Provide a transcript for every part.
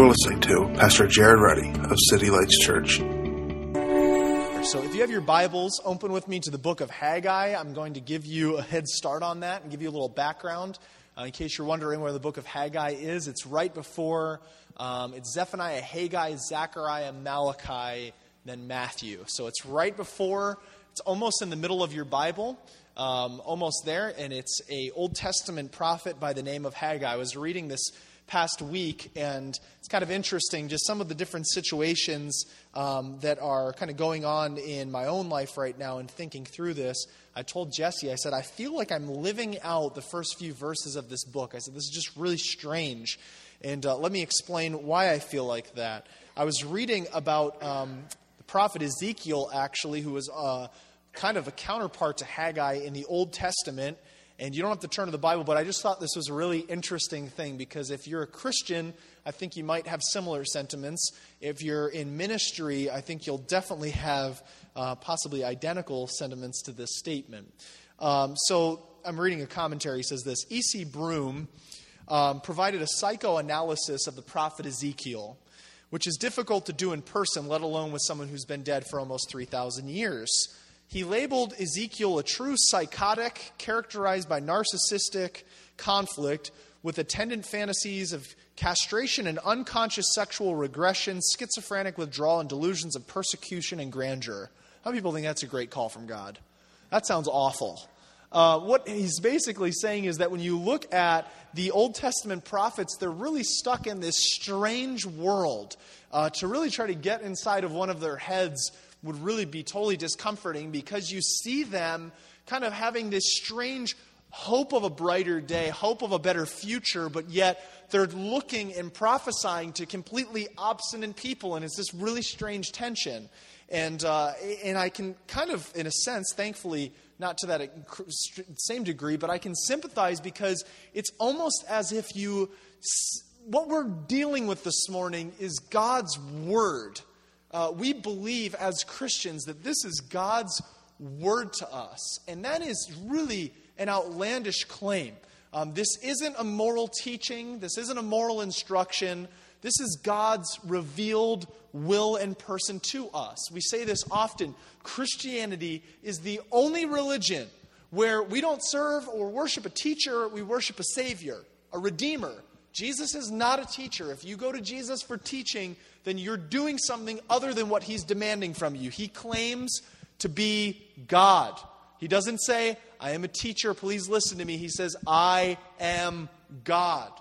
You're listening to Pastor Jared Ruddy of City Lights Church. So, if you have your Bibles, open with me to the book of Haggai. I'm going to give you a head start on that and give you a little background. Uh, in case you're wondering where the book of Haggai is, it's right before um, it's Zephaniah, Haggai, Zechariah, Malachi, then Matthew. So it's right before, it's almost in the middle of your Bible, um, almost there, and it's a Old Testament prophet by the name of Haggai. I was reading this past week, and it's kind of interesting just some of the different situations um, that are kind of going on in my own life right now and thinking through this. I told Jesse, I said, I feel like I'm living out the first few verses of this book. I said, this is just really strange. And uh, let me explain why I feel like that. I was reading about um, the prophet Ezekiel, actually, who was uh, kind of a counterpart to Haggai in the Old Testament. And you don't have to turn to the Bible, but I just thought this was a really interesting thing because if you're a Christian, I think you might have similar sentiments. If you're in ministry, I think you'll definitely have uh, possibly identical sentiments to this statement. Um, so I'm reading a commentary. He says this E.C. Broome um, provided a psychoanalysis of the prophet Ezekiel, which is difficult to do in person, let alone with someone who's been dead for almost 3,000 years. He labeled Ezekiel a true psychotic, characterized by narcissistic conflict with attendant fantasies of castration and unconscious sexual regression, schizophrenic withdrawal, and delusions of persecution and grandeur. How people think that's a great call from God? That sounds awful. Uh, what he's basically saying is that when you look at the Old Testament prophets, they're really stuck in this strange world. Uh, to really try to get inside of one of their heads would really be totally discomforting because you see them kind of having this strange hope of a brighter day, hope of a better future, but yet they're looking and prophesying to completely obstinate people, and it's this really strange tension. And, uh, and I can kind of, in a sense, thankfully, not to that same degree, but I can sympathize because it's almost as if you, what we're dealing with this morning is God's Word uh, we believe as Christians that this is God's word to us. And that is really an outlandish claim. Um, this isn't a moral teaching, this isn't a moral instruction. This is God's revealed will and person to us. We say this often Christianity is the only religion where we don't serve or worship a teacher, we worship a Savior, a Redeemer. Jesus is not a teacher. If you go to Jesus for teaching, then you're doing something other than what he's demanding from you. He claims to be God. He doesn't say, I am a teacher, please listen to me. He says, I am God.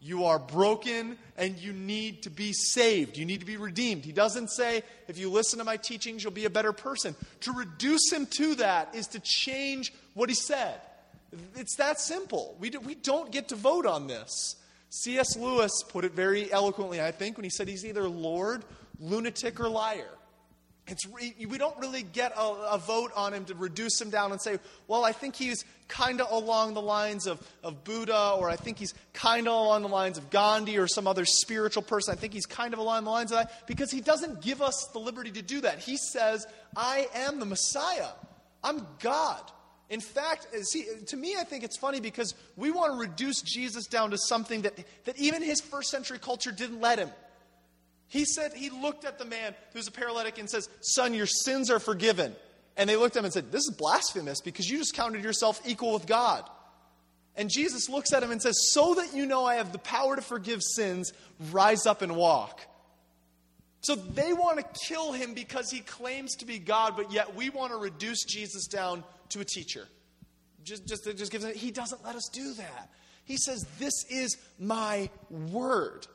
You are broken and you need to be saved. You need to be redeemed. He doesn't say, if you listen to my teachings, you'll be a better person. To reduce him to that is to change what he said. It's that simple. We, do, we don't get to vote on this. C.S. Lewis put it very eloquently, I think, when he said he's either Lord, lunatic, or liar. It's, we don't really get a, a, vote on him to reduce him down and say, well, I think he's kind of along the lines of, of Buddha, or I think he's kind of along the lines of Gandhi or some other spiritual person. I think he's kind of along the lines of that, because he doesn't give us the liberty to do that. He says, I am the Messiah, I'm God. In fact, uh, see, to me, I think it's funny because we want to reduce Jesus down to something that, that even his first century culture didn't let him. He said, he looked at the man who's a paralytic and says, Son, your sins are forgiven. And they looked at him and said, This is blasphemous because you just counted yourself equal with God. And Jesus looks at him and says, So that you know I have the power to forgive sins, rise up and walk. So they want to kill him because he claims to be God, but yet we want to reduce Jesus down to a teacher. Just, just, just gives it, he doesn't let us do that. He says, This is my word.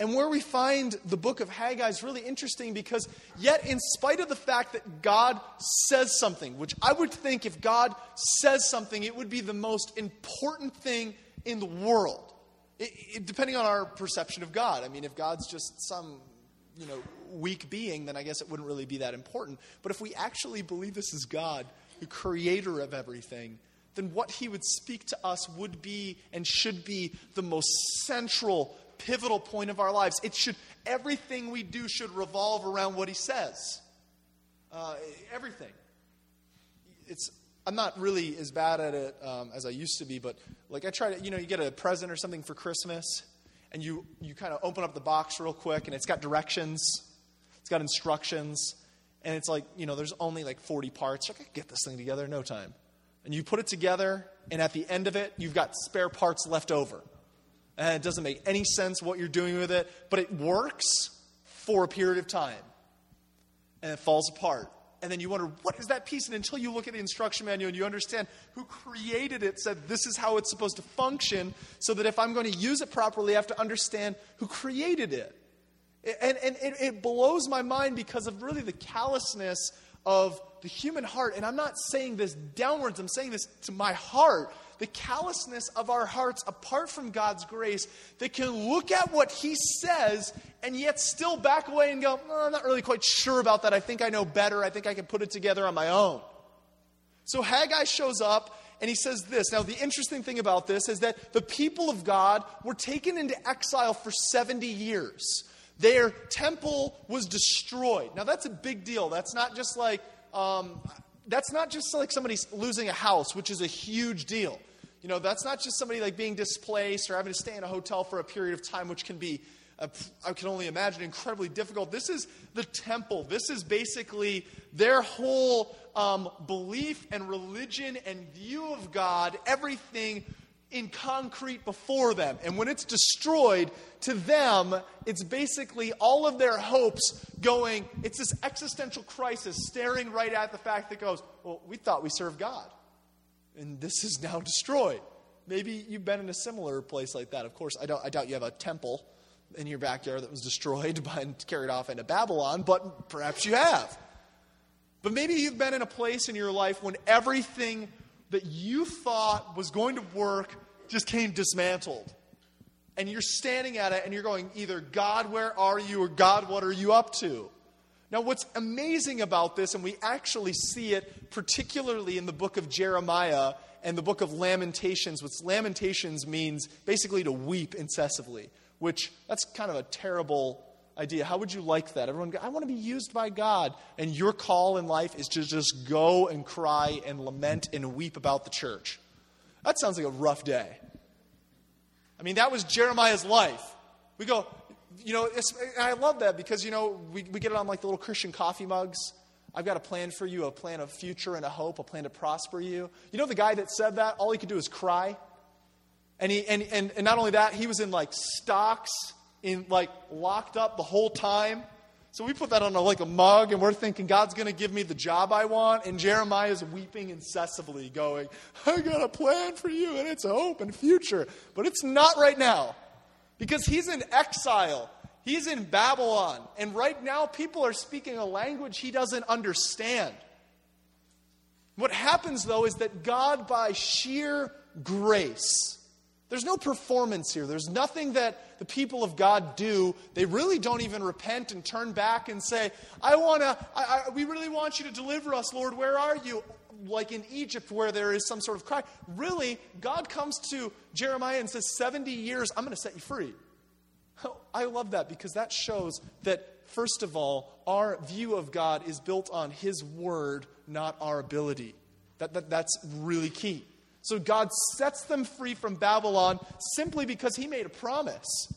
And where we find the book of Haggai is really interesting because, yet, in spite of the fact that God says something, which I would think if God says something, it would be the most important thing in the world, it, it, depending on our perception of God. I mean, if God's just some, you know, weak being, then I guess it wouldn't really be that important. But if we actually believe this is God, the creator of everything, then what he would speak to us would be and should be the most central, pivotal point of our lives. It should, everything we do should revolve around what he says. Uh, everything. It's, I'm not really as bad at it um, as I used to be, but like I try to, you know, you get a present or something for Christmas, and you, you kind of open up the box real quick, and it's got directions, it's got instructions, and it's like, you know, there's only like 40 parts. I could get this thing together in no time. And you put it together, and at the end of it, you've got spare parts left over. And it doesn't make any sense what you're doing with it, but it works for a period of time. And it falls apart. And then you wonder, what is that piece? And until you look at the instruction manual and you understand who created it, said this is how it's supposed to function, so that if I'm going to use it properly, I have to understand who created it. And, and it, it blows my mind because of really the callousness of the human heart. And I'm not saying this downwards, I'm saying this to my heart the callousness of our hearts apart from God's grace that can look at what He says and yet still back away and go, oh, I'm not really quite sure about that. I think I know better. I think I can put it together on my own. So Haggai shows up and he says this. Now, the interesting thing about this is that the people of God were taken into exile for 70 years. Their temple was destroyed. Now, that's a big deal. That's not just like, um, that's not just like somebody losing a house, which is a huge deal. You know, that's not just somebody like being displaced or having to stay in a hotel for a period of time, which can be, uh, I can only imagine, incredibly difficult. This is the temple. This is basically their whole um, belief and religion and view of God, everything in concrete before them. And when it's destroyed, to them, it's basically all of their hopes going, it's this existential crisis staring right at the fact that goes, well, we thought we served God, and this is now destroyed. Maybe you've been in a similar place like that. Of course, I, I doubt you have a temple in your backyard that was destroyed by, and carried off into Babylon, but perhaps you have. But maybe you've been in a place in your life when everything that you thought was going to work just came dismantled. And you're standing at it and you're going, either God, where are you? or God, what are you up to? Now, what's amazing about this, and we actually see it particularly in the book of Jeremiah and the book of Lamentations, which Lamentations means basically to weep incessantly, which that's kind of a terrible idea. How would you like that? Everyone, I want to be used by God. And your call in life is to just go and cry and lament and weep about the church. That sounds like a rough day. I mean, that was Jeremiah's life. We go, you know, I love that because, you know, we, we get it on like the little Christian coffee mugs. I've got a plan for you, a plan of future and a hope, a plan to prosper you. You know, the guy that said that, all he could do is cry. And, he, and, and, and not only that, he was in like stocks, in like locked up the whole time. So we put that on a, like a mug, and we're thinking God's going to give me the job I want. And Jeremiah is weeping incessantly, going, I got a plan for you, and it's a hope and future. But it's not right now because he's in exile. He's in Babylon. And right now, people are speaking a language he doesn't understand. What happens, though, is that God, by sheer grace, there's no performance here. There's nothing that the people of God do. They really don't even repent and turn back and say, I want to, we really want you to deliver us, Lord. Where are you? Like in Egypt, where there is some sort of cry. Really, God comes to Jeremiah and says, 70 years, I'm going to set you free. Oh, I love that because that shows that, first of all, our view of God is built on His word, not our ability. That, that, that's really key. So God sets them free from Babylon simply because He made a promise.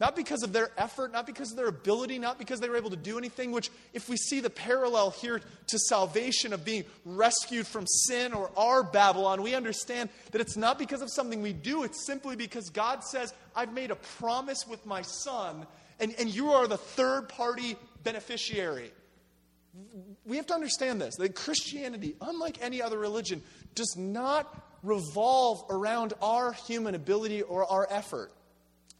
Not because of their effort, not because of their ability, not because they were able to do anything, which, if we see the parallel here to salvation of being rescued from sin or our Babylon, we understand that it's not because of something we do, it's simply because God says, I've made a promise with my son, and, and you are the third party beneficiary. We have to understand this that Christianity, unlike any other religion, does not revolve around our human ability or our effort.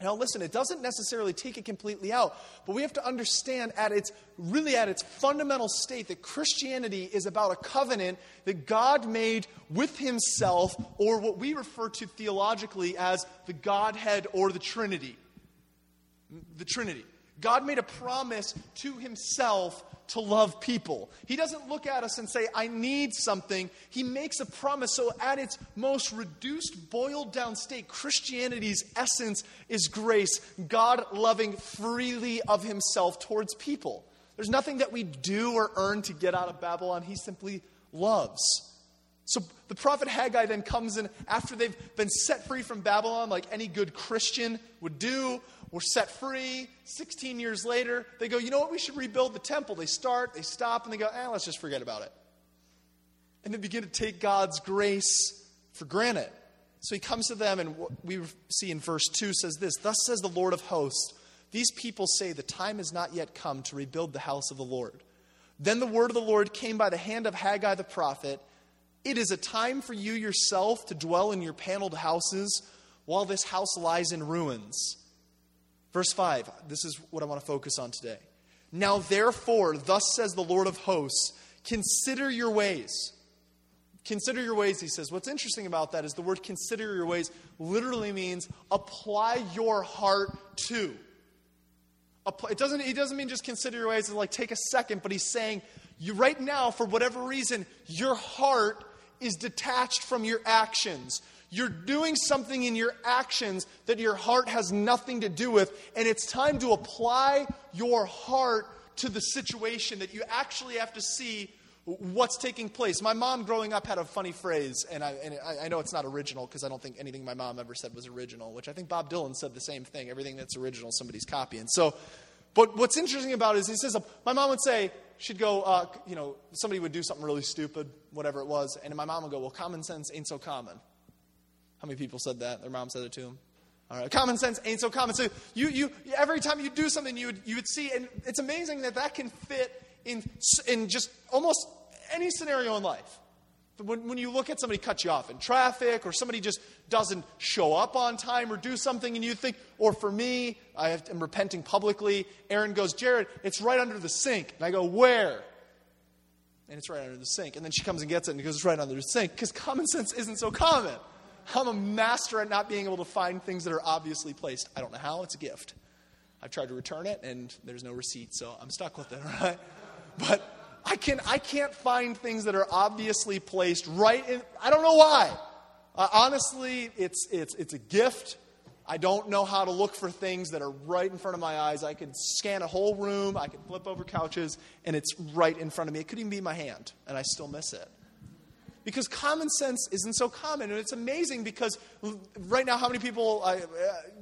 Now, listen, it doesn't necessarily take it completely out, but we have to understand at its really at its fundamental state that Christianity is about a covenant that God made with Himself, or what we refer to theologically as the Godhead or the Trinity. The Trinity. God made a promise to Himself to love people. He doesn't look at us and say, I need something. He makes a promise. So, at its most reduced, boiled down state, Christianity's essence is grace, God loving freely of himself towards people. There's nothing that we do or earn to get out of Babylon. He simply loves. So the prophet Haggai then comes in after they've been set free from Babylon, like any good Christian would do. We're set free. 16 years later, they go, you know what? We should rebuild the temple. They start, they stop, and they go, eh, let's just forget about it. And they begin to take God's grace for granted. So he comes to them, and what we see in verse 2 says this Thus says the Lord of hosts, these people say, The time has not yet come to rebuild the house of the Lord. Then the word of the Lord came by the hand of Haggai the prophet. It is a time for you yourself to dwell in your paneled houses while this house lies in ruins. Verse 5, this is what I want to focus on today. Now, therefore, thus says the Lord of hosts, consider your ways. Consider your ways, he says. What's interesting about that is the word consider your ways literally means apply your heart to. It doesn't, he doesn't mean just consider your ways and like take a second, but he's saying, you right now, for whatever reason, your heart is detached from your actions. You're doing something in your actions that your heart has nothing to do with, and it's time to apply your heart to the situation that you actually have to see what's taking place. My mom growing up had a funny phrase, and I, and I know it's not original because I don't think anything my mom ever said was original, which I think Bob Dylan said the same thing. Everything that's original, somebody's copying. So, but what's interesting about it is he says, my mom would say, she'd go, uh, you know, somebody would do something really stupid, whatever it was, and my mom would go, well, common sense ain't so common. How many people said that? Their mom said it to them. All right, common sense ain't so common. So you, you, every time you do something, you would, you would see, and it's amazing that that can fit in, in just almost any scenario in life. When, when you look at somebody cut you off in traffic, or somebody just doesn't show up on time or do something, and you think, or for me, I am repenting publicly. Aaron goes, Jared, it's right under the sink. And I go, Where? And it's right under the sink. And then she comes and gets it and goes, It's right under the sink. Because common sense isn't so common. I'm a master at not being able to find things that are obviously placed. I don't know how, it's a gift. I've tried to return it, and there's no receipt, so I'm stuck with it, right? But I, can, I can't find things that are obviously placed right in, I don't know why. Uh, honestly, it's, it's, it's a gift. I don't know how to look for things that are right in front of my eyes. I could scan a whole room, I could flip over couches, and it's right in front of me. It could even be my hand, and I still miss it. Because common sense isn't so common, and it's amazing because right now, how many people uh,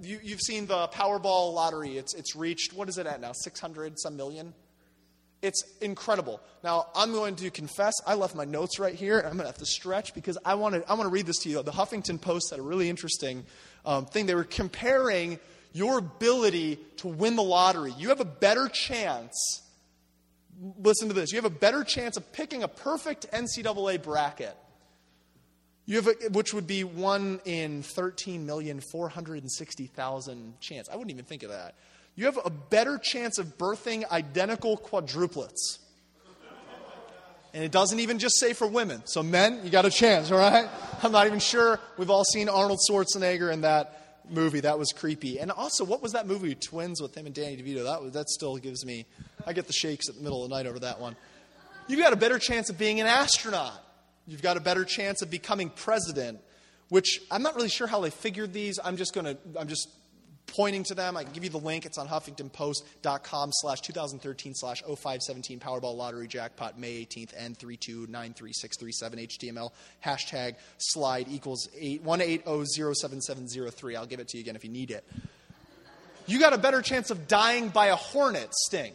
you, have seen the Powerball lottery? It's, it's reached what is it at now? Six hundred some million. It's incredible. Now, I'm going to confess, I left my notes right here, and I'm going to have to stretch because I want to, I want to read this to you. The Huffington Post had a really interesting um, thing. They were comparing your ability to win the lottery. You have a better chance, listen to this, you have a better chance of picking a perfect NCAA bracket. You have a, which would be one in 13,460,000 chance. I wouldn't even think of that you have a better chance of birthing identical quadruplets. And it doesn't even just say for women. So, men, you got a chance, all right? I'm not even sure. We've all seen Arnold Schwarzenegger in that movie. That was creepy. And also, what was that movie, Twins, with him and Danny DeVito? That, that still gives me, I get the shakes at the middle of the night over that one. You've got a better chance of being an astronaut. You've got a better chance of becoming president, which I'm not really sure how they figured these. I'm just going to, I'm just pointing to them. I can give you the link. It's on huffingtonpost.com slash 2013 slash 0517 Powerball Lottery Jackpot May 18th N3293637 HTML hashtag slide equals 180077703. I'll give it to you again if you need it. You got a better chance of dying by a hornet sting.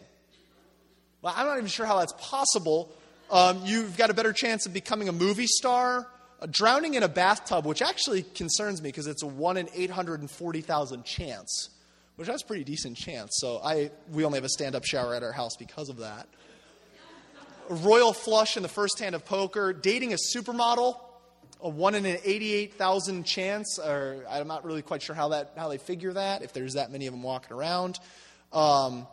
Well, I'm not even sure how that's possible. Um, you've got a better chance of becoming a movie star drowning in a bathtub, which actually concerns me because it's a 1 in 840,000 chance, which that's a pretty decent chance. So I, we only have a stand up shower at our house because of that. A royal flush in the first hand of poker, dating a supermodel, a 1 in an 88,000 chance, or I'm not really quite sure how, that, how they figure that, if there's that many of them walking around. Um,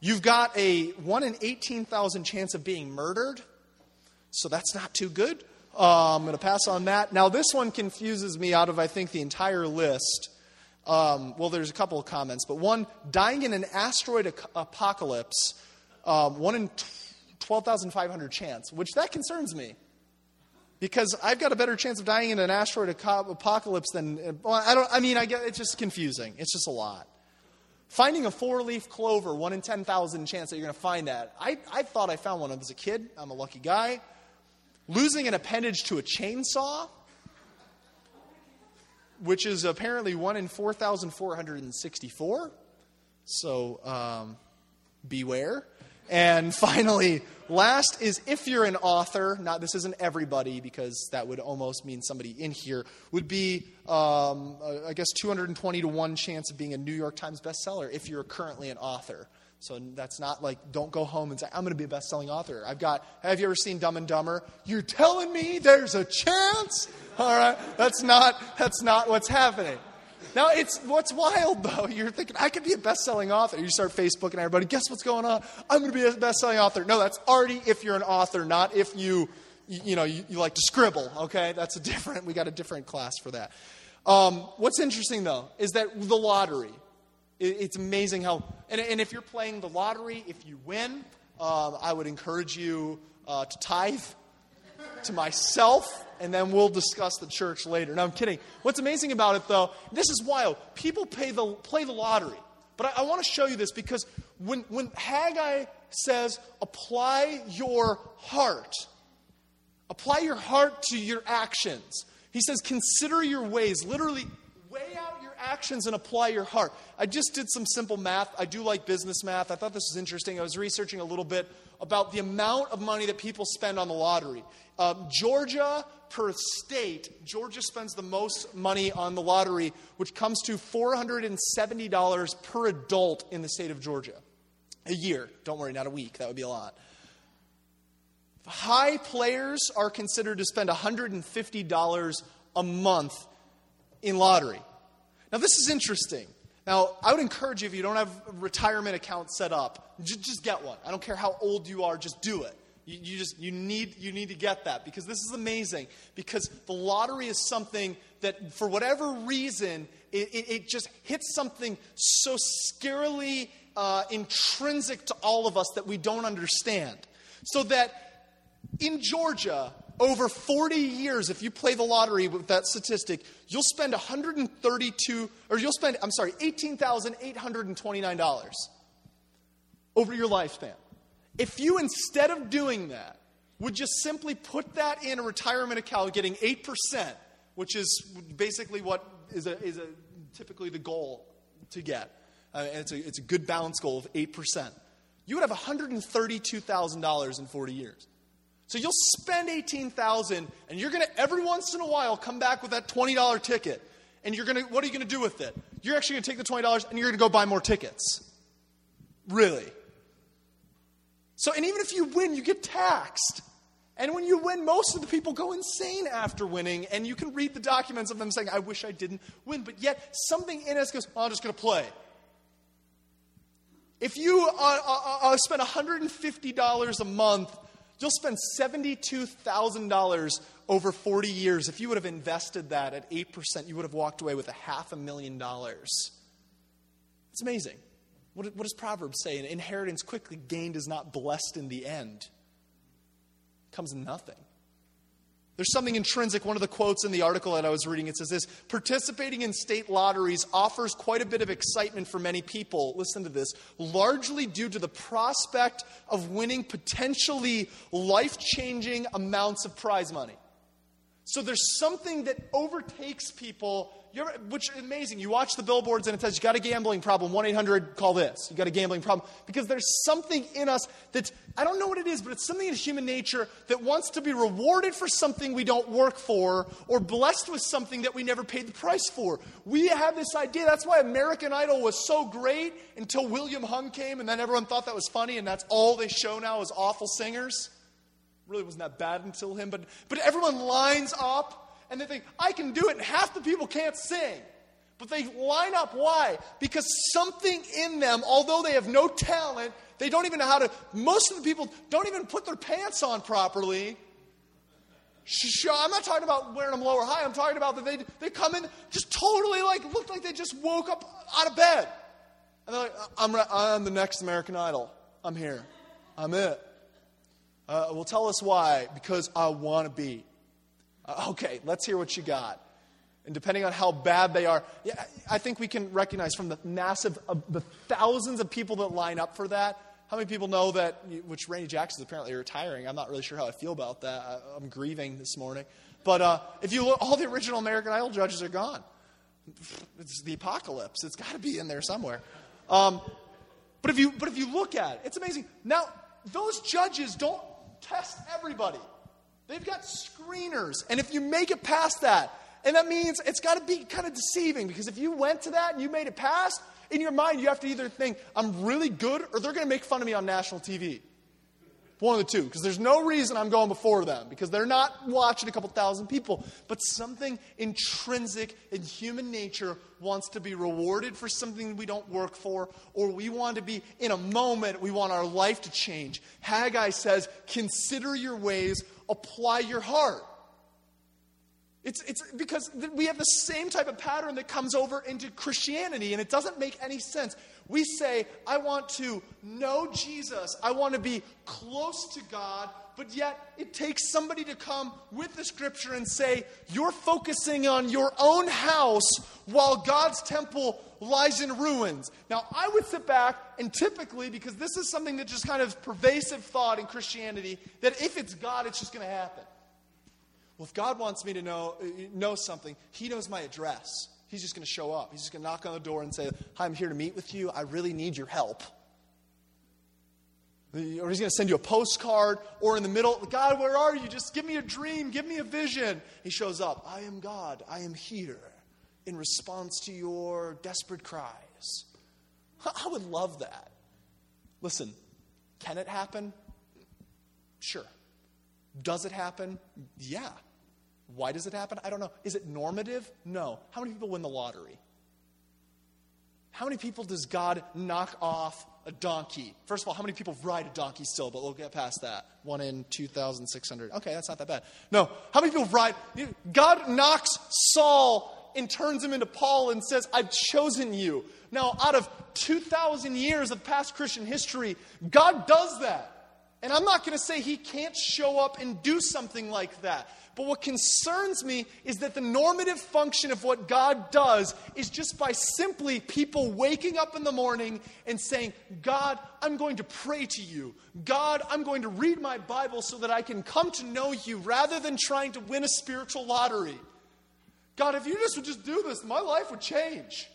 you've got a 1 in 18,000 chance of being murdered, so that's not too good. Uh, I'm going to pass on that. Now, this one confuses me out of, I think, the entire list. Um, well, there's a couple of comments, but one, dying in an asteroid apocalypse, um, one in 12,500 chance, which that concerns me. Because I've got a better chance of dying in an asteroid apocalypse than, well, I don't, I mean, I get, it's just confusing. It's just a lot. Finding a four leaf clover, one in 10,000 chance that you're going to find that. I, I thought I found one was a kid. I'm a lucky guy. losing an appendage to a chainsaw, which is apparently one in 4,464. So um, beware. And finally, last is if you're an author, not this isn't everybody because that would almost mean somebody in here, would be, um, I guess, 220 to 1 chance of being a New York Times bestseller if you're currently an author. So that's not like, don't go home and say, I'm going to be a best selling author. I've got, have you ever seen Dumb and Dumber? You're telling me there's a chance? All right. That's not, that's not what's happening. Now, it's what's wild though. You're thinking, I could be a best selling author. You start Facebook and everybody, guess what's going on? I'm going to be a best selling author. No, that's already if you're an author, not if you, you, know, you, you, like to scribble, okay? That's a different, we got a different class for that. Um, what's interesting though is that the lottery, it's amazing how, and, and, if you're playing the lottery, if you win, um, I would encourage you uh, to tithe to myself, and then we'll discuss the church later. No, I'm kidding. What's amazing about it, though, this is wild. People pay the, play the lottery. But I, I want to show you this because when, when Haggai says, apply your heart, apply your heart to your actions, he says, consider your ways. Literally, weigh out actions and apply your heart. I just did some simple math. I do like business math. I thought this was interesting. I was researching a little bit about the amount of money that people spend on the lottery. Um, Georgia, per state, Georgia spends the most money on the lottery, which comes to $470 per adult in the state of Georgia. A year. Don't worry, not a week. That would be a lot. High players are considered to spend $150 a month in lottery. Now, this is interesting. Now, I would encourage you, if you don't have a retirement account set up, just, just get one. I don't care how old you are, just do it. You, you, just you need you need to get that because this is amazing. Because the lottery is something that, for whatever reason, it, it, it just hits something so scarily uh, intrinsic to all of us that we don't understand. So that in Georgia, over 40 years, if you play the lottery with that statistic, you'll spend 132, or you'll spend, I'm sorry, $18,829 over your lifespan. If you, instead of doing that, would just simply put that in a retirement account getting 8%, which is basically what is, a, is a, typically the goal to get, uh, and it's a, it's a good balance goal of 8%, you would have $132,000 in 40 years. So you'll spend 18,000 and you're going to every once in a while come back with that $20 ticket. And you're going to what are you going to do with it? You're actually going to take the $20 and you're going to go buy more tickets. Really? So and even if you win, you get taxed. And when you win, most of the people go insane after winning, and you can read the documents of them saying, I wish I didn't win. But yet, something in us goes, oh, I'm just going to play. If you uh, uh, uh, spend $150 a month You'll spend $72,000 over 40 years. If you would have invested that at 8%, you would have walked away with a half a million dollars. It's amazing. What, what does Proverbs say? An inheritance quickly gained is not blessed in the end. It comes nothing. There's something intrinsic. One of the quotes in the article that I was reading, it says this Participating in state lotteries offers quite a bit of excitement for many people. Listen to this. Largely due to the prospect of winning potentially life changing amounts of prize money. So there's something that overtakes people ever, which is amazing. You watch the billboards and it says, You got a gambling problem, 1 800, call this. You got a gambling problem. Because there's something in us that, I don't know what it is, but it's something in human nature that wants to be rewarded for something we don't work for or blessed with something that we never paid the price for. We have this idea. That's why American Idol was so great until William Hung came and then everyone thought that was funny and that's all they show now is awful singers. Really wasn't that bad until him, but, but everyone lines up and they think, I can do it, and half the people can't sing. But they line up. Why? Because something in them, although they have no talent, they don't even know how to. Most of the people don't even put their pants on properly. I'm not talking about wearing them low or high. I'm talking about that they, they come in just totally like, look like they just woke up out of bed. And they're like, I'm, I'm the next American Idol. I'm here. I'm it. Uh, well, tell us why. Because I want to be. Uh, okay, let's hear what you got. And depending on how bad they are, yeah, I think we can recognize from the massive, uh, the thousands of people that line up for that, How many people know that, which Randy Jackson is apparently retiring? I'm not really sure how I feel about that. I, I'm grieving this morning. But uh, if you look, all the original American Idol judges are gone. It's the apocalypse. It's got to be in there somewhere. Um, but if you but if you look at it, it's amazing. Now those judges don't test everybody. They've got screeners, and if you make it past that, and that means it's got to be kind of deceiving because if you went to that and you made it past, in your mind, you have to either think, I'm really good, or they're going to make fun of me on national TV. One of the two, because there's no reason I'm going before them, because they're not watching a couple thousand people. But something intrinsic in human nature wants to be rewarded for something we don't work for, or we want to be in a moment, we want our life to change. Haggai says, Consider your ways, apply your heart. It's, it's because we have the same type of pattern that comes over into Christianity, and it doesn't make any sense. We say, I want to know Jesus, I want to be close to God, but yet it takes somebody to come with the scripture and say, You're focusing on your own house while God's temple lies in ruins. Now, I would sit back and typically, because this is something that just kind of pervasive thought in Christianity, that if it's God, it's just going to happen. Well, if God wants me to know, uh, know something, He knows my address. He's just going to show up. He's just going to knock on the door and say, Hi, I'm here to meet with you. I really need your help. Or he's going to send you a postcard, or in the middle, God, where are you? Just give me a dream, give me a vision. He shows up. I am God. I am here in response to your desperate cries. I would love that. Listen, can it happen? Sure. Does it happen? Yeah. Why does it happen? I don't know. Is it normative? No. How many people win the lottery? How many people does God knock off a donkey? First of all, how many people ride a donkey still? But we'll get past that. One in 2,600. Okay, that's not that bad. No. How many people ride? God knocks Saul and turns him into Paul and says, I've chosen you. Now, out of 2,000 years of past Christian history, God does that. And I'm not going to say he can't show up and do something like that. But what concerns me is that the normative function of what God does is just by simply people waking up in the morning and saying, God, I'm going to pray to you. God, I'm going to read my Bible so that I can come to know you rather than trying to win a spiritual lottery. God, if you just would just do this, my life would change.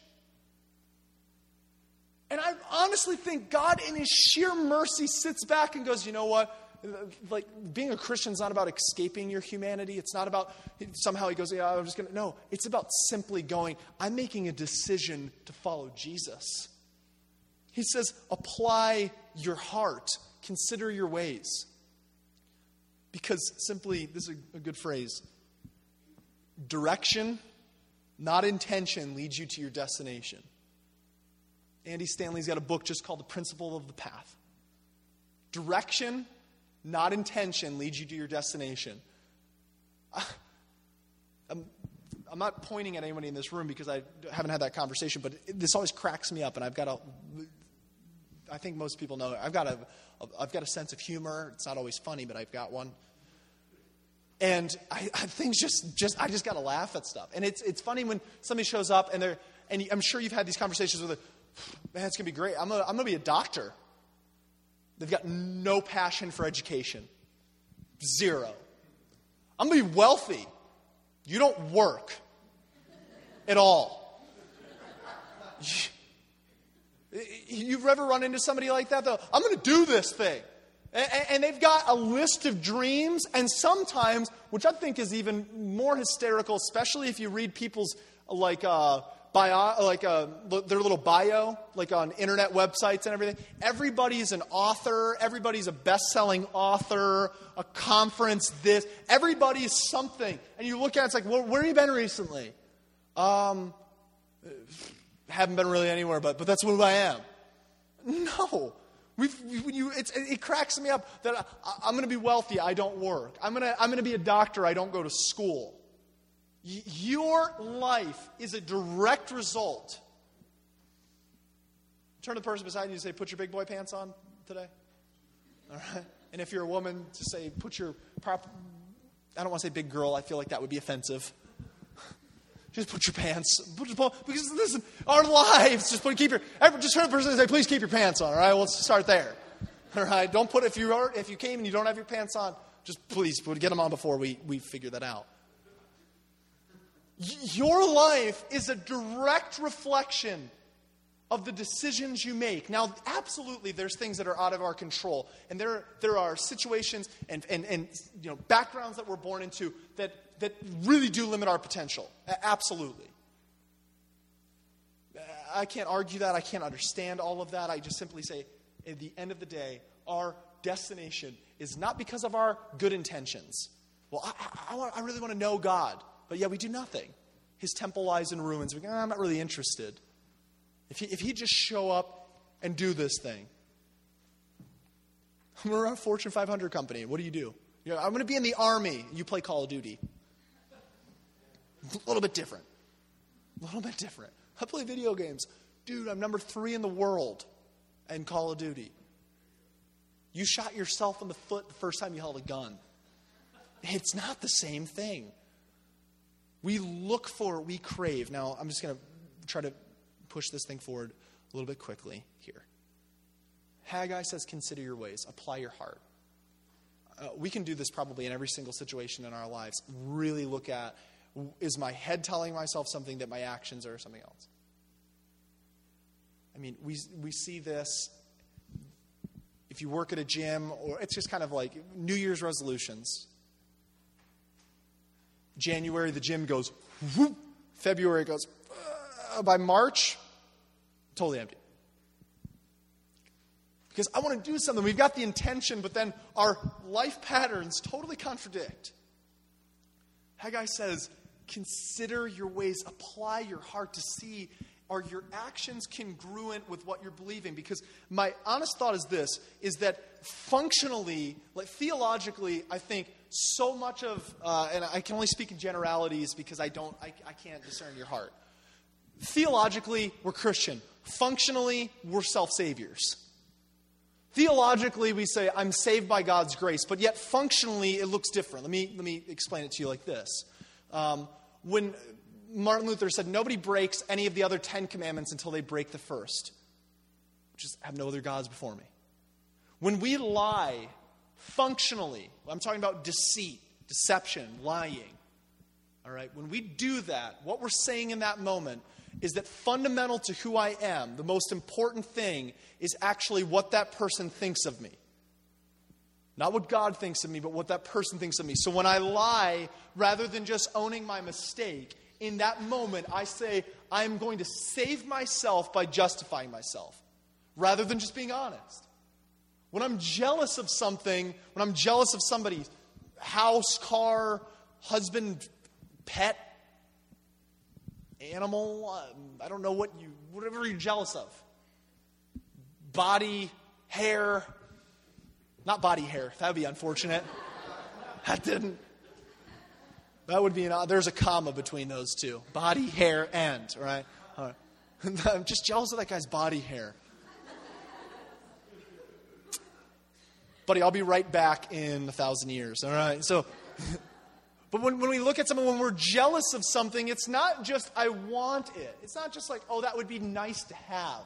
And I honestly think God, in His sheer mercy, sits back and goes, you know what? Like, being a Christian is not about escaping your humanity. It's not about somehow He goes, yeah, I'm just going to. No, it's about simply going, I'm making a decision to follow Jesus. He says, apply your heart, consider your ways. Because simply, this is a good phrase direction, not intention, leads you to your destination. Andy Stanley's got a book just called The Principle of the Path. Direction, not intention, leads you to your destination. I'm, I'm not pointing at anybody in this room because I haven't had that conversation, but this always cracks me up, and I've got a. I think most people know I've got a, I've got a sense of humor. It's not always funny, but I've got one. And I, I things just, just, I just got to laugh at stuff. And it's, it's funny when somebody shows up and they're, and I'm sure you've had these conversations with them, man, it's going to be great. I'm going to be a doctor. They've got no passion for education. Zero. I'm going to be wealthy. You don't work at all. You've ever run into somebody like that, though? I'm going to do this thing. And they've got a list of dreams, and sometimes, which I think is even more hysterical, especially if you read people's like uh, bio, like uh, their little bio, like on internet websites and everything. Everybody's an author. Everybody's a best-selling author. A conference. This. Everybody's something. And you look at it, it's like, well, where have you been recently? Um, haven't been really anywhere, but but that's who I am. No. You, it cracks me up that I, am going to be wealthy, I don't work. I'm going to I'm going to be a doctor, I don't go to school. Your life is a direct result. Turn to the person beside you and say, Put your big boy pants on today. All right? And if you're a woman, to say, Put your prop. I don't want to say big girl, I feel like that would be offensive. Just put your pants. Put your, because listen, our lives. Just put keep your. Just turn to the person and say, "Please keep your pants on." All right, let's start there. All right? Don't put, if you, are, if you came and you don't have your pants on, just please get them on before we, we figure that out. Your life is a direct reflection of the decisions you make. Now, absolutely, there's things that are out of our control, and there, there are situations and, and, and you know, backgrounds that we're born into that, that really do limit our potential. Absolutely. I can't argue that. I can't understand all of that. I just simply say, at the end of the day, our destination is not because of our good intentions. Well, I, I, I, want, I really want to know God. But yeah, we do nothing. His temple lies in ruins. We go, ah, I'm not really interested. If he, if he just show up and do this thing, we're a Fortune 500 company. What do you do? You know, I'm going to be in the army. You play Call of Duty. A little bit different. A little bit different. I play video games. Dude, I'm number three in the world in Call of Duty. You shot yourself in the foot the first time you held a gun. It's not the same thing. We look for, we crave. Now, I'm just going to try to push this thing forward a little bit quickly here. Haggai says, Consider your ways, apply your heart. Uh, we can do this probably in every single situation in our lives. Really look at is my head telling myself something that my actions are something else? I mean, we, we see this if you work at a gym, or it's just kind of like New Year's resolutions. January, the gym goes whoop. February goes, uh, by March, totally empty. Because I want to do something. We've got the intention, but then our life patterns totally contradict. Haggai says, consider your ways, apply your heart to see are your actions congruent with what you're believing? Because my honest thought is this is that functionally, like theologically, I think so much of, uh, and I can only speak in generalities because I don't, I, I can't discern your heart. Theologically, we're Christian. Functionally, we're self saviors. Theologically, we say, I'm saved by God's grace, but yet functionally, it looks different. Let me, let me explain it to you like this. Um, when Martin Luther said, nobody breaks any of the other Ten Commandments until they break the first, which is have no other gods before me. When we lie functionally, I'm talking about deceit, deception, lying, all right, when we do that, what we're saying in that moment is that fundamental to who I am, the most important thing is actually what that person thinks of me. Not what God thinks of me, but what that person thinks of me. So when I lie, rather than just owning my mistake, in that moment, I say, I'm going to save myself by justifying myself rather than just being honest. When I'm jealous of something, when I'm jealous of somebody's house, car, husband, pet, animal, I don't know what you, whatever you're jealous of, body, hair, not body hair, that would be unfortunate. That didn't. That would be an, there's a comma between those two body, hair, and, right? I'm just jealous of that guy's body hair. Buddy, I'll be right back in a thousand years, all right? So, but when, when we look at someone, when we're jealous of something, it's not just, I want it. It's not just like, oh, that would be nice to have.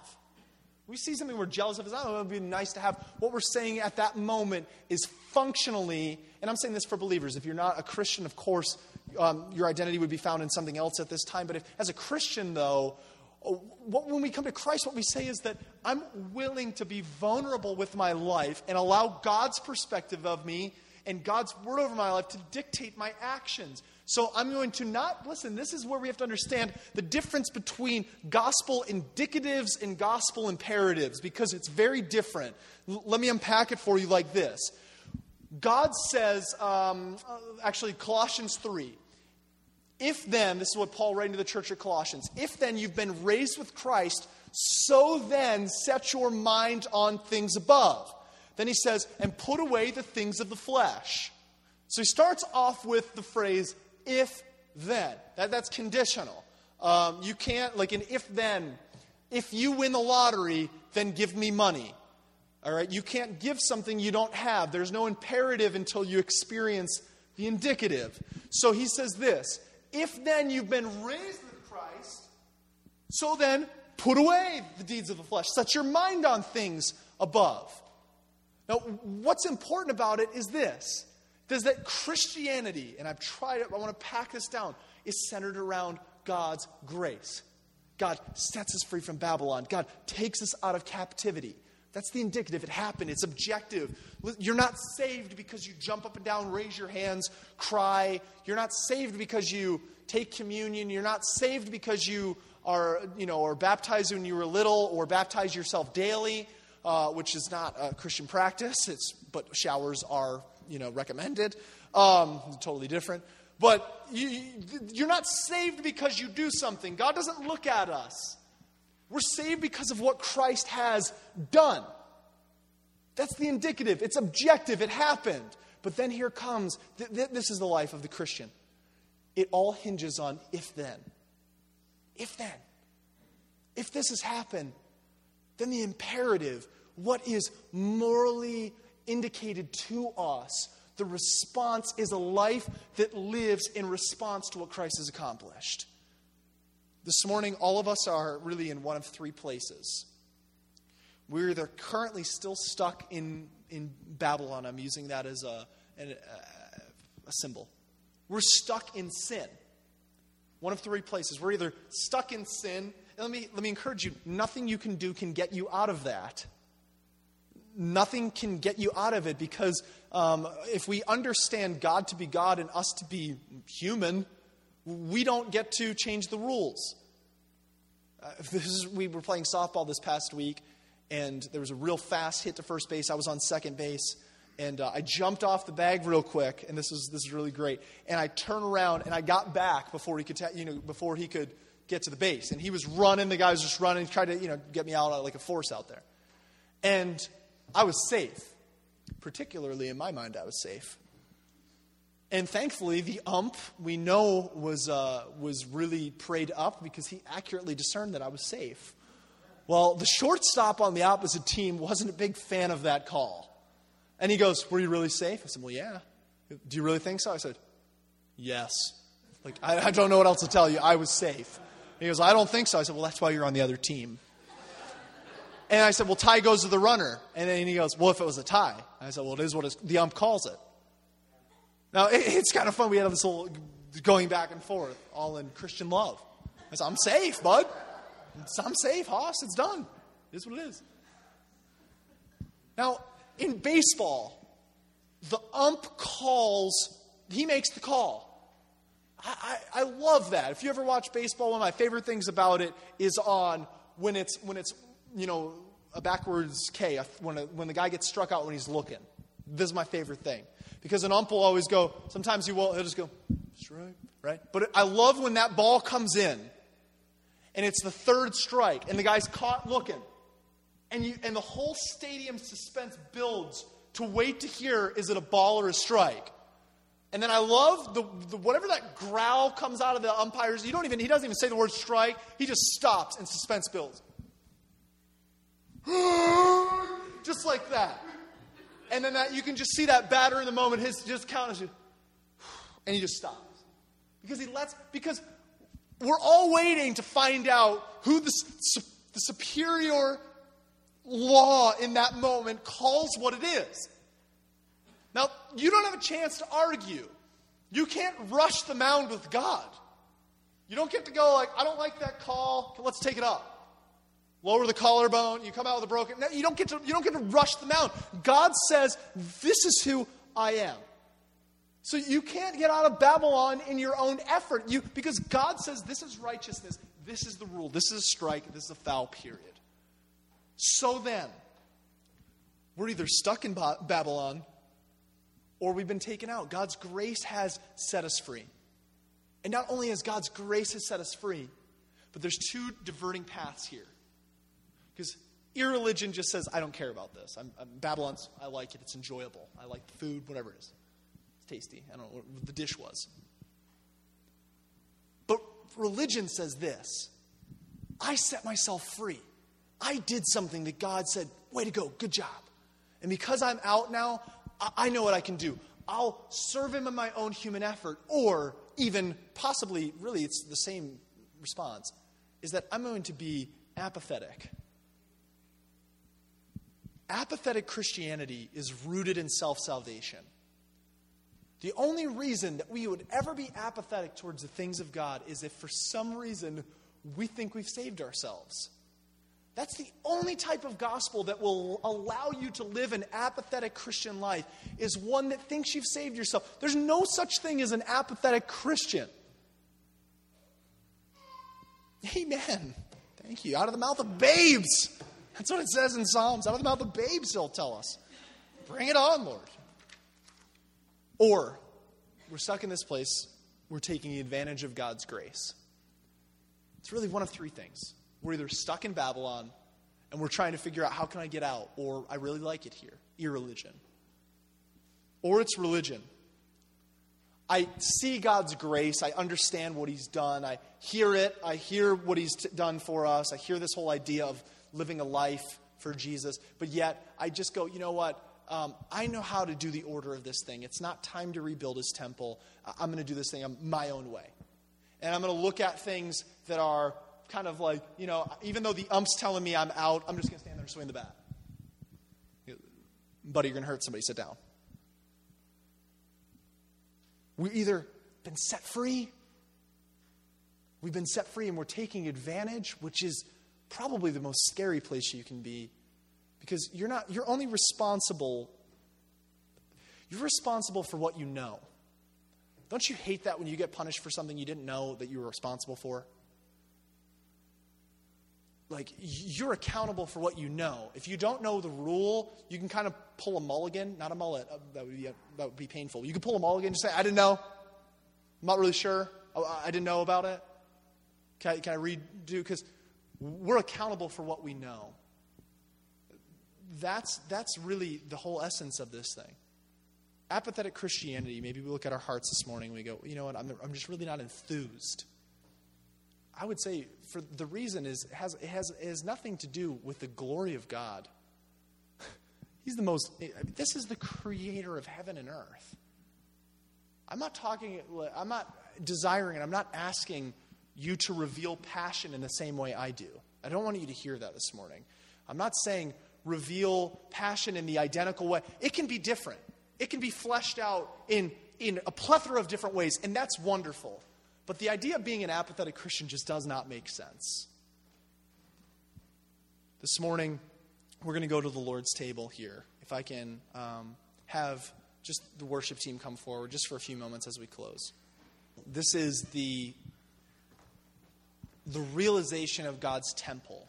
We see something we're jealous of, it's not, oh, it would be nice to have. What we're saying at that moment is functionally, and I'm saying this for believers, if you're not a Christian, of course, um, your identity would be found in something else at this time. But if, as a Christian, though, what, when we come to Christ, what we say is that I'm willing to be vulnerable with my life and allow God's perspective of me and God's word over my life to dictate my actions. So I'm going to not, listen, this is where we have to understand the difference between gospel indicatives and gospel imperatives because it's very different. L- let me unpack it for you like this God says, um, actually, Colossians 3. If then, this is what Paul writing to the church of Colossians, if then you've been raised with Christ, so then set your mind on things above. Then he says, and put away the things of the flesh. So he starts off with the phrase, if then. That, that's conditional. Um, you can't, like an if then, if you win the lottery, then give me money. All right, you can't give something you don't have. There's no imperative until you experience the indicative. So he says this If then you've been raised with Christ, so then put away the deeds of the flesh. Set your mind on things above. Now, what's important about it is this is that Christianity, and I've tried it, I want to pack this down, is centered around God's grace. God sets us free from Babylon. God takes us out of captivity. That's the indicative. It happened. It's objective. You're not saved because you jump up and down, raise your hands, cry. You're not saved because you take communion. You're not saved because you are, you know, or baptized when you were little or baptize yourself daily, uh, which is not a Christian practice. It's, but showers are, you know, recommended. Um, totally different. But you, you're not saved because you do something. God doesn't look at us. We're saved because of what Christ has done. That's the indicative. It's objective. It happened. But then here comes th- th- this is the life of the Christian. It all hinges on if then. If then. If this has happened, then the imperative, what is morally indicated to us, the response is a life that lives in response to what Christ has accomplished. This morning, all of us are really in one of three places. We're either currently still stuck in, in Babylon, I'm using that as a, a, uh, a symbol. We're stuck in sin. One of three places. We're either stuck in sin, and let me, let me encourage you nothing you can do can get you out of that. Nothing can get you out of it because um, if we understand God to be God and us to be human, we don't get to change the rules. Uh, is, we were playing softball this past week, and there was a real fast hit to first base. I was on second base, and uh, I jumped off the bag real quick, and this is this is really great. And I turned around and I got back before he could, ta- you know, before he could get to the base. And he was running. The guy was just running, tried to, you know, get me out like a force out there. And I was safe. Particularly in my mind, I was safe. And thankfully, the ump we know was uh, was really prayed up because he accurately discerned that I was safe. Well, the shortstop on the opposite team wasn't a big fan of that call. And he goes, Were you really safe? I said, Well, yeah. Do you really think so? I said, Yes. Like, I, I don't know what else to tell you. I was safe. He goes, I don't think so. I said, Well, that's why you're on the other team. And I said, Well, tie goes to the runner. And then he goes, Well, if it was a tie. I said, Well, it is what the ump calls it. Now, it, it's kind of fun. We had this little going back and forth, all in Christian love. I said, I'm safe, bud. I'm safe, Hoss. It's done. It is what it is. Now, in baseball, the ump calls, he makes the call. I, I, I, love that. If you ever watch baseball, one of my favorite things about it is on when it's, when it's you know, a backwards K, when, a, when the guy gets struck out when he's looking. This is my favorite thing. Because an ump will always go, sometimes he won't, he'll just go, strike, right? But I love when that ball comes in and it's the third strike and the guy's caught looking and, you, and the whole stadium suspense builds to wait to hear is it a ball or a strike. And then I love the, the, whatever that growl comes out of the umpires. You don't even he doesn't even say the word strike. He just stops and suspense builds. just like that. And then that, you can just see that batter in the moment. His just count you, and he just stops because he lets because we're all waiting to find out who the, the superior law in that moment calls what it is. Now, you don't have a chance to argue. You can't rush the mound with God. You don't get to go like, I don't like that call. Let's take it up. Lower the collarbone. You come out with a broken. You don't get to. You don't get to rush them out. God says, "This is who I am." So you can't get out of Babylon in your own effort. You because God says this is righteousness. This is the rule. This is a strike. This is a foul. Period. So then, we're either stuck in Babylon or we've been taken out. God's grace has set us free. And not only has God's grace has set us free, but there's two diverting paths here. Because irreligion just says, I don't care about this. I'm, I'm, Babylon's, I like it. It's enjoyable. I like the food, whatever it is. It's tasty. I don't know what the dish was. But religion says this I set myself free. I did something that God said, way to go, good job. And because I'm out now, I know what I can do. I'll serve him in my own human effort, or even possibly, really, it's the same response, is that I'm going to be apathetic. Apathetic Christianity is rooted in self salvation. The only reason that we would ever be apathetic towards the things of God is if for some reason we think we've saved ourselves. That's the only type of gospel that will allow you to live an apathetic Christian life is one that thinks you've saved yourself. There's no such thing as an apathetic Christian. Amen. Thank you. Out of the mouth of babes. That's what it says in Psalms. Out of the mouth of babes, he'll tell us. Bring it on, Lord. Or we're stuck in this place, we're taking advantage of God's grace. It's really one of three things. We're either stuck in Babylon and we're trying to figure out how can I get out, or I really like it here, irreligion. Or it's religion. I see God's grace. I understand what He's done. I hear it. I hear what He's t- done for us. I hear this whole idea of living a life for Jesus. But yet, I just go, you know what? Um, I know how to do the order of this thing. It's not time to rebuild His temple. I'm going to do this thing my own way. And I'm going to look at things that are kind of like, you know, even though the ump's telling me I'm out, I'm just going to stand there and swing the bat. Buddy, you're going to hurt somebody. Sit down. We've either been set free, we've been set free and we're taking advantage, which is probably the most scary place you can be because you're not you're only responsible you're responsible for what you know. Don't you hate that when you get punished for something you didn't know that you were responsible for? Like, you're accountable for what you know. If you don't know the rule, you can kind of pull a mulligan, not a mullet, uh, that, would be, uh, that would be painful. You can pull a mulligan and say, I didn't know. I'm not really sure. I, I didn't know about it. Can I, can I redo? Because we're accountable for what we know. That's, that's really the whole essence of this thing. Apathetic Christianity, maybe we look at our hearts this morning and we go, you know what, I'm, I'm just really not enthused I would say for the reason is it has, it has, it has nothing to do with the glory of God. He's the most, this is the creator of heaven and earth. I'm not talking, I'm not desiring, and I'm not asking you to reveal passion in the same way I do. I don't want you to hear that this morning. I'm not saying reveal passion in the identical way. It can be different, it can be fleshed out in, in a plethora of different ways, and that's wonderful. But the idea of being an apathetic Christian just does not make sense. This morning, we're going to go to the Lord's table here. If I can um, have just the worship team come forward just for a few moments as we close. This is the, the realization of God's temple.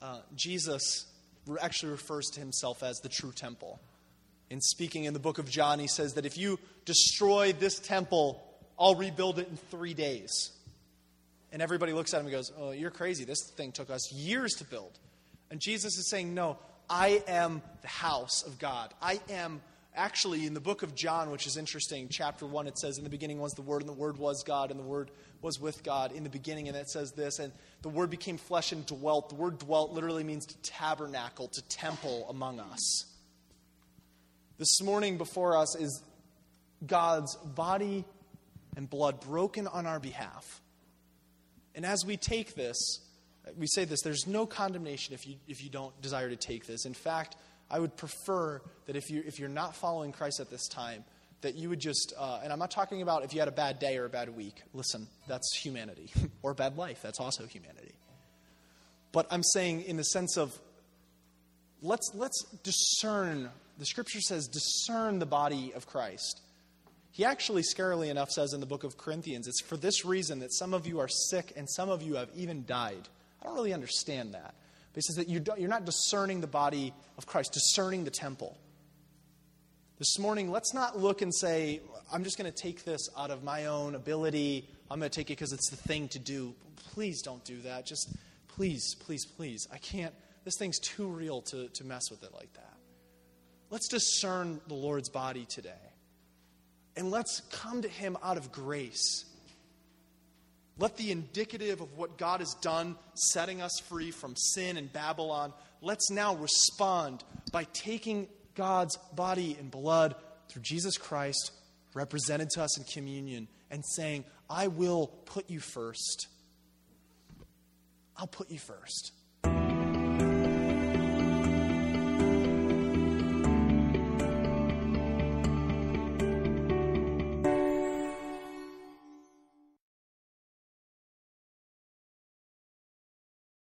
Uh, Jesus actually refers to himself as the true temple. In speaking in the book of John, he says that if you destroy this temple, I'll rebuild it in three days. And everybody looks at him and goes, Oh, you're crazy. This thing took us years to build. And Jesus is saying, No, I am the house of God. I am actually in the book of John, which is interesting, chapter 1, it says, In the beginning was the Word, and the Word was God, and the Word was with God in the beginning. And it says this, and the Word became flesh and dwelt. The word dwelt literally means to tabernacle, to temple among us. This morning before us is God's body and blood broken on our behalf. And as we take this, we say this there's no condemnation if you, if you don't desire to take this. In fact, I would prefer that if, you, if you're not following Christ at this time, that you would just, uh, and I'm not talking about if you had a bad day or a bad week. Listen, that's humanity. or bad life, that's also humanity. But I'm saying in the sense of let's, let's discern, the scripture says, discern the body of Christ. He actually, scarily enough, says in the book of Corinthians, it's for this reason that some of you are sick and some of you have even died. I don't really understand that. But he says that you're not discerning the body of Christ, discerning the temple. This morning, let's not look and say, I'm just going to take this out of my own ability. I'm going to take it because it's the thing to do. Please don't do that. Just please, please, please. I can't, this thing's too real to, to mess with it like that. Let's discern the Lord's body today. And let's come to Him out of grace. Let the indicative of what God has done, setting us free from sin and Babylon, let's now respond by taking God's body and blood through Jesus Christ, represented to us in communion, and saying, I will put you first. I'll put you first.